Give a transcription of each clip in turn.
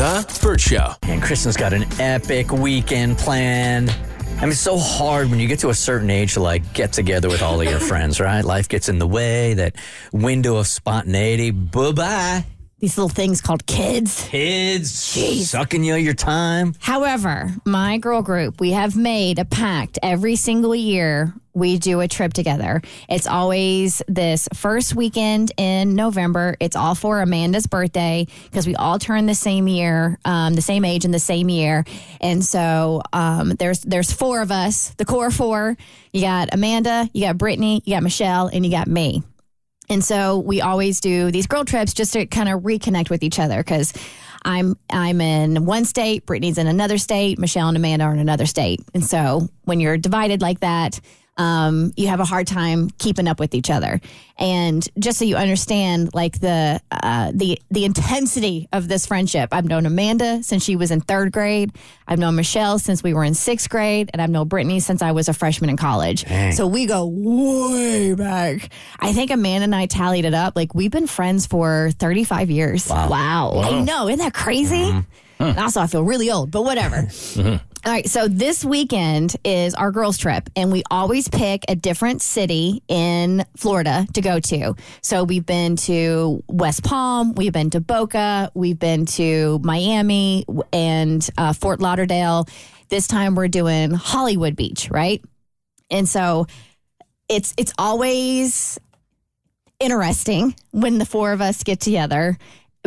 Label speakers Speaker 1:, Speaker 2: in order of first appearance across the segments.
Speaker 1: The Burt Show.
Speaker 2: And Kristin's got an epic weekend planned. I mean, it's so hard when you get to a certain age to like get together with all of your friends, right? Life gets in the way, that window of spontaneity. Bye bye.
Speaker 3: These little things called kids.
Speaker 2: Kids sucking you your time.
Speaker 3: However, my girl group, we have made a pact every single year we do a trip together. It's always this first weekend in November. It's all for Amanda's birthday because we all turn the same year, um, the same age in the same year. And so um, there's there's four of us, the core four. You got Amanda, you got Brittany, you got Michelle, and you got me. And so we always do these girl trips just to kind of reconnect with each other because I'm I'm in one state, Brittany's in another state, Michelle and Amanda are in another state. And so when you're divided like that, um, you have a hard time keeping up with each other. And just so you understand, like the uh, the the intensity of this friendship, I've known Amanda since she was in third grade. I've known Michelle since we were in sixth grade, and I've known Brittany since I was a freshman in college.
Speaker 2: Dang.
Speaker 3: So we go way back. I think Amanda and I tallied it up. Like we've been friends for 35 years.
Speaker 2: Wow.
Speaker 3: I know. Isn't that crazy? And also, I feel really old, but whatever. All right, so this weekend is our girls' trip, and we always pick a different city in Florida to go to. So we've been to West Palm, we've been to Boca, we've been to Miami and uh, Fort Lauderdale. This time we're doing Hollywood Beach, right? And so it's it's always interesting when the four of us get together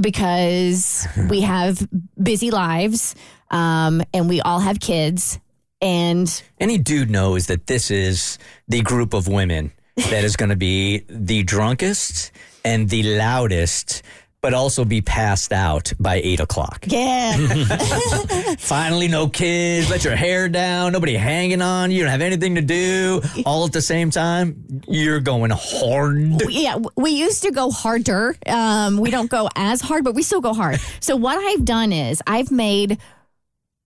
Speaker 3: because we have busy lives um, and we all have kids and
Speaker 2: Any dude knows that this is the group of women that is going to be the drunkest and the loudest, but also be passed out by eight o'clock.
Speaker 3: yeah
Speaker 2: Finally, no kids. Let your hair down. Nobody hanging on. You don't have anything to do. All at the same time. You're going hard.
Speaker 3: yeah we used to go harder um, we don't go as hard but we still go hard so what i've done is i've made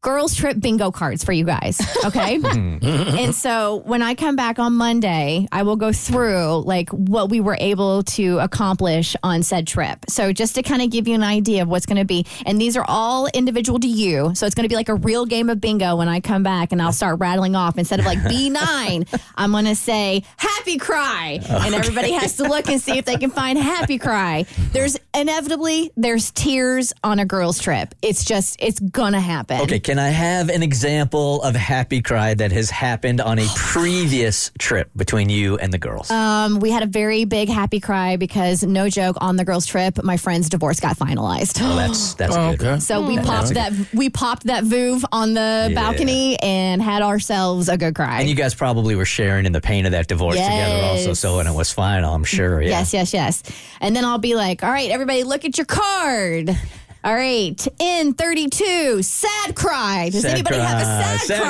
Speaker 3: girls trip bingo cards for you guys okay? Hmm. And so when i come back on monday i will go through like what we were able to accomplish on said trip. So just to kind of give you an idea of what's going to be and these are all individual to you so it's going to be like a real game of bingo when i come back and i'll start rattling off. Instead of like b9 i'm going to say happy cry! And everybody has to look and see if they can find happy cry. There's inevitably there's tears on a girls trip. It's just it's gonna happen.
Speaker 2: Okay, can I have an example of happy cry that has happened on a previous trip between you and the girls?
Speaker 3: Um, we had a very big happy cry because no joke on the girls trip, my friend's divorce got finalized.
Speaker 2: oh, that's that's
Speaker 1: Oh,
Speaker 2: good.
Speaker 1: okay.
Speaker 3: So we popped that we popped that Veuve on the
Speaker 2: Yeah.
Speaker 3: balcony and had ourselves a good cry.
Speaker 2: And you guys probably were sharing in the pain of that divorce together also. So when it was final, I'm sure. Yeah.
Speaker 3: Yes, yes, yes. And then I'll be like, all right, everybody, look at your card. All right, in 32, sad cry. Does
Speaker 2: Sad
Speaker 3: anybody have a
Speaker 2: cry,
Speaker 3: sad,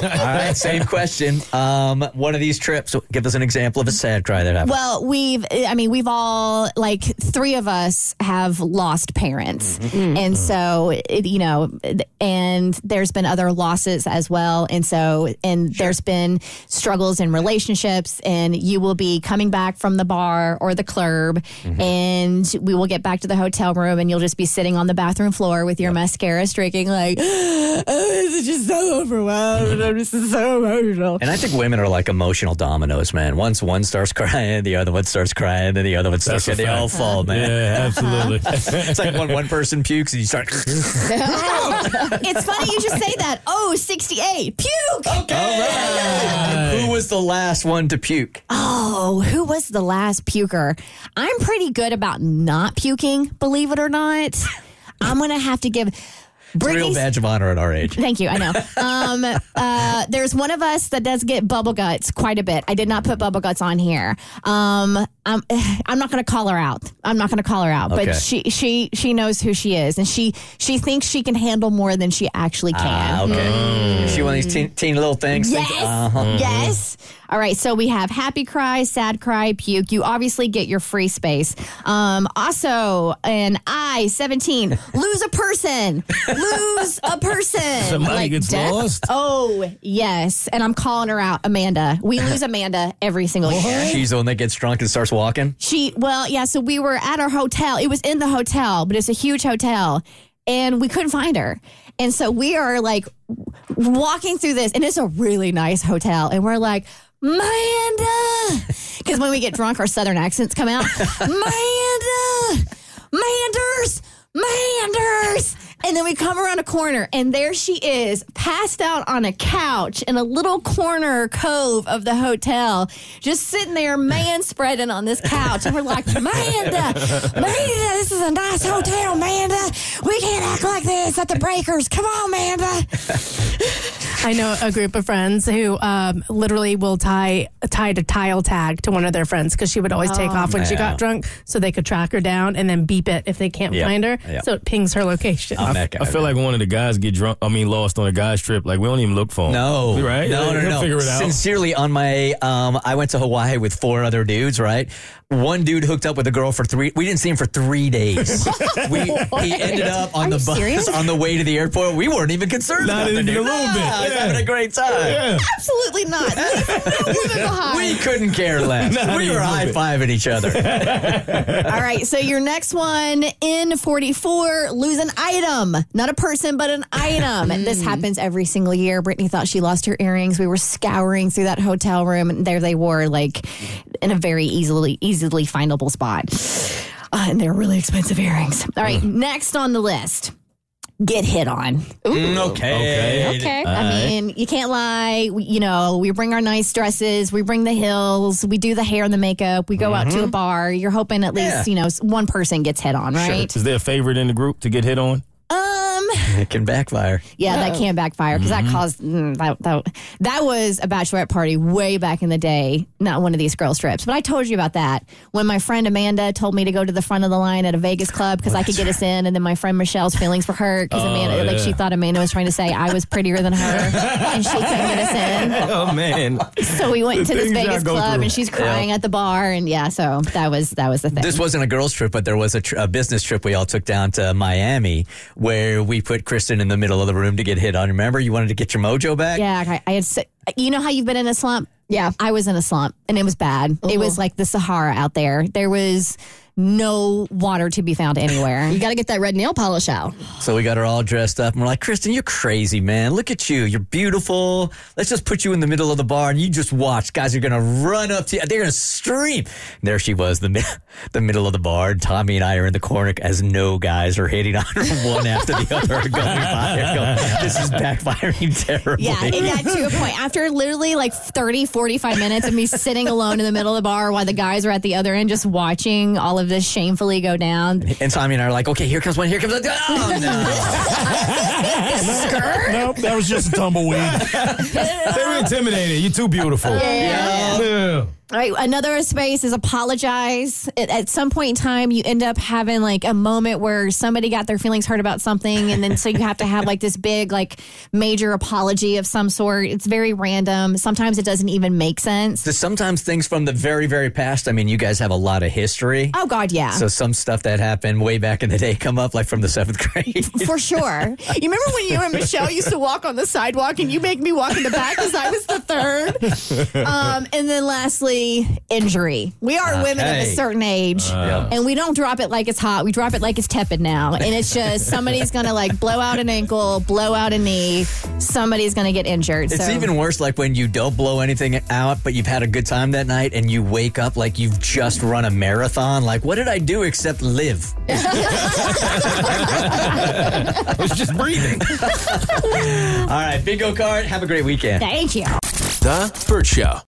Speaker 3: cry?
Speaker 2: All right, same question. Um, one of these trips, give us an example of a sad cry that happened.
Speaker 3: Well, we've, I mean, we've all, like, three of us have lost parents.
Speaker 2: Mm-hmm.
Speaker 3: And so, it, you know, and there's been other losses as well. And so, and there's been struggles in relationships, and you will be coming back from the bar or the club,
Speaker 2: Mm-hmm.
Speaker 3: and we will get back to the hotel room, and you'll just be sitting on the bathroom floor with your mascara streaking, like, oh, this is just so overwhelmed. I'm just so emotional.
Speaker 2: and I think women are like emotional dominoes, man. Once one starts crying, the other one starts crying, then the other one starts
Speaker 1: That's a
Speaker 2: crying. They all fall, man.
Speaker 1: Yeah, absolutely.
Speaker 2: It's like when one person pukes and you start.
Speaker 3: it's funny you just say that. Oh, 68. Puke. Okay.
Speaker 2: Who was the last one to puke?
Speaker 3: Oh, who was the last puker? I'm pretty good about not puking, believe it or not. I'm going to have to give
Speaker 2: It's a real badge of honor at our age.
Speaker 3: Thank you. I know. Um, uh, there's one of us that does get bubble guts quite a bit. I did not put bubble guts on here. Um, I'm, I'm not going to call her out. I'm not going to call her out,
Speaker 2: Okay.
Speaker 3: but she she she knows who she is, and she she thinks she can handle more than she actually can.
Speaker 2: Ah, okay. Is she one of these teen, teen little things?
Speaker 3: Yes.
Speaker 2: Think- uh-huh.
Speaker 3: Yes. All right. So we have happy cry, sad cry, puke. You obviously get your free space. Um, also, an I 17, lose a person. lose a person.
Speaker 1: Somebody gets
Speaker 3: death?
Speaker 1: lost?
Speaker 3: Oh, yes. And I'm calling her out, Amanda. We lose Amanda every single year.
Speaker 2: She's the one that gets drunk and starts walking.
Speaker 3: She, well, yeah. So we were at our hotel. It was in the hotel, but it's a huge hotel. And we couldn't find her. And so we are like walking through this, and it's a really nice hotel, and we're like, Manda, because when we get drunk, our southern accents come out. Manda, Manders, Manders. And then we come around a corner, and there she is, passed out on a couch in a little corner cove of the hotel, just sitting there, man spreading on this couch. And we're like, Manda, Manda, this is a nice hotel, Manda. We can't act like this at the breakers. Come on, Manda.
Speaker 4: I know a group of friends who um, literally will tie tied a tile tag to one of their friends because she would always take off when she got drunk, so they could track her down and then beep it if they can't
Speaker 2: Yep.
Speaker 4: find her.
Speaker 2: Yep.
Speaker 4: So it pings her location.
Speaker 2: I'm that guy.
Speaker 1: I feel like one of the guys get drunk, I mean, lost on a guy's trip, like we don't even look for them.
Speaker 2: No,
Speaker 1: right?
Speaker 2: No, no,
Speaker 1: He'll
Speaker 2: no.
Speaker 1: Figure it out.
Speaker 2: Sincerely, on my, um, I went to Hawaii with four other dudes. Right, one dude hooked up with a girl for three. We didn't see him for three days. we he ended up on
Speaker 3: Are
Speaker 2: the bus
Speaker 3: serious?
Speaker 2: on the way to the airport. We weren't even concerned.
Speaker 1: Not
Speaker 2: about the
Speaker 1: even
Speaker 2: dude.
Speaker 1: a little bit.
Speaker 2: Nah, I was
Speaker 1: Yeah.
Speaker 2: having a great time.
Speaker 1: yeah.
Speaker 3: Absolutely not. Leave behind.
Speaker 2: We couldn't care less.
Speaker 1: Not
Speaker 2: we were high fiving each other.
Speaker 3: All right, so your next one in 44, lose an item. Not a person, but an item. And this hmm. happens every single year. Brittany thought she lost her earrings. We were scouring through that hotel room, and there they were, like in a very easily easily findable spot. Uh, and they're really expensive earrings. All right, next on the list. Get hit on.
Speaker 2: Mm, okay.
Speaker 3: Okay. I mean, you can't lie. We, you know, we bring our nice dresses, we bring the hills, we do the hair and the makeup, we go out to a bar. You're hoping at least,
Speaker 2: Yeah.
Speaker 3: you know, one person gets hit on, right?
Speaker 1: Is there a favorite in the group to get hit on?
Speaker 3: Um,
Speaker 2: It can backfire.
Speaker 3: yeah, that can backfire because that caused mm, that, that that was a bachelorette party way back in the day, not one of these girl strips. But I told you about that when my friend Amanda told me to go to the front of the line at a Vegas club because I could get us in, and then my friend Michelle's feelings were hurt because Amanda, like she thought Amanda was trying to say I was prettier than her, and she couldn't get us in.
Speaker 1: Oh man.
Speaker 3: So we went
Speaker 1: The
Speaker 3: to this
Speaker 1: things y'all
Speaker 3: Vegas
Speaker 1: go
Speaker 3: club,
Speaker 1: through.
Speaker 3: and she's crying at the bar, and yeah, so that was that was the thing.
Speaker 2: This wasn't a girls' trip, but there was a, tr- a business trip we all took down to Miami where we put Kristin in the middle of the room to get hit on. Remember, you wanted to get your mojo back?
Speaker 3: yeah, I, I had. You know how you've been in a slump? Yeah, I was in a slump, and it was bad. It was uh-huh. like the Sahara out there. There was no water to be found anywhere.
Speaker 5: You got to get that red nail polish out.
Speaker 2: So we got her all dressed up and we're like, Kristin, you're crazy, man. Look at you. You're beautiful. Let's just put you in the middle of the bar and you just watch. Guys are going to run up to you. They're going to scream. And there she was, the, mi- the middle of the bar. And Tommy and I are in the corner as no guys are hitting on her one after the other going by. and going, this is backfiring terribly.
Speaker 3: Yeah, it got to a point after literally like 30, 45 minutes of me sitting alone in the middle of the bar while the guys are at the other end just watching all of this shamefully go down.
Speaker 2: And Tommy and I are like, okay, here comes one, here comes one. Oh, no.
Speaker 1: nope, that was just a tumbleweed. they were intimidated. You're too beautiful. Yeah.
Speaker 3: All right, another space is apologize. At, at some point in time, you end up having like a moment where somebody got their feelings hurt about something, and then so you have to have like this big, like major apology of some sort. It's very random. Sometimes it doesn't even make sense.
Speaker 2: So sometimes things from the very, very past, I mean, you guys have a lot of history.
Speaker 3: Oh God, yeah.
Speaker 2: So some stuff that happened way back in the day come up, like from the seventh grade.
Speaker 3: For sure. You remember when you and Michelle used to walk on the sidewalk and you make me walk in the back because I was the third? Um, and then lastly, injury. We are women of a certain age uh,
Speaker 2: Yeah.
Speaker 3: and we don't drop it like it's hot. We drop it like it's tepid now. And it's just somebody's going to like blow out an ankle, blow out a knee. Somebody's going to get injured.
Speaker 2: It's
Speaker 3: so.
Speaker 2: even worse like when you don't blow anything out, but you've had a good time that night and you wake up like you've just run a marathon. Like, what did I do except live?
Speaker 1: I was just breathing.
Speaker 2: All right, bingo card. Have a great weekend.
Speaker 3: Thank you.
Speaker 1: The Burt Show.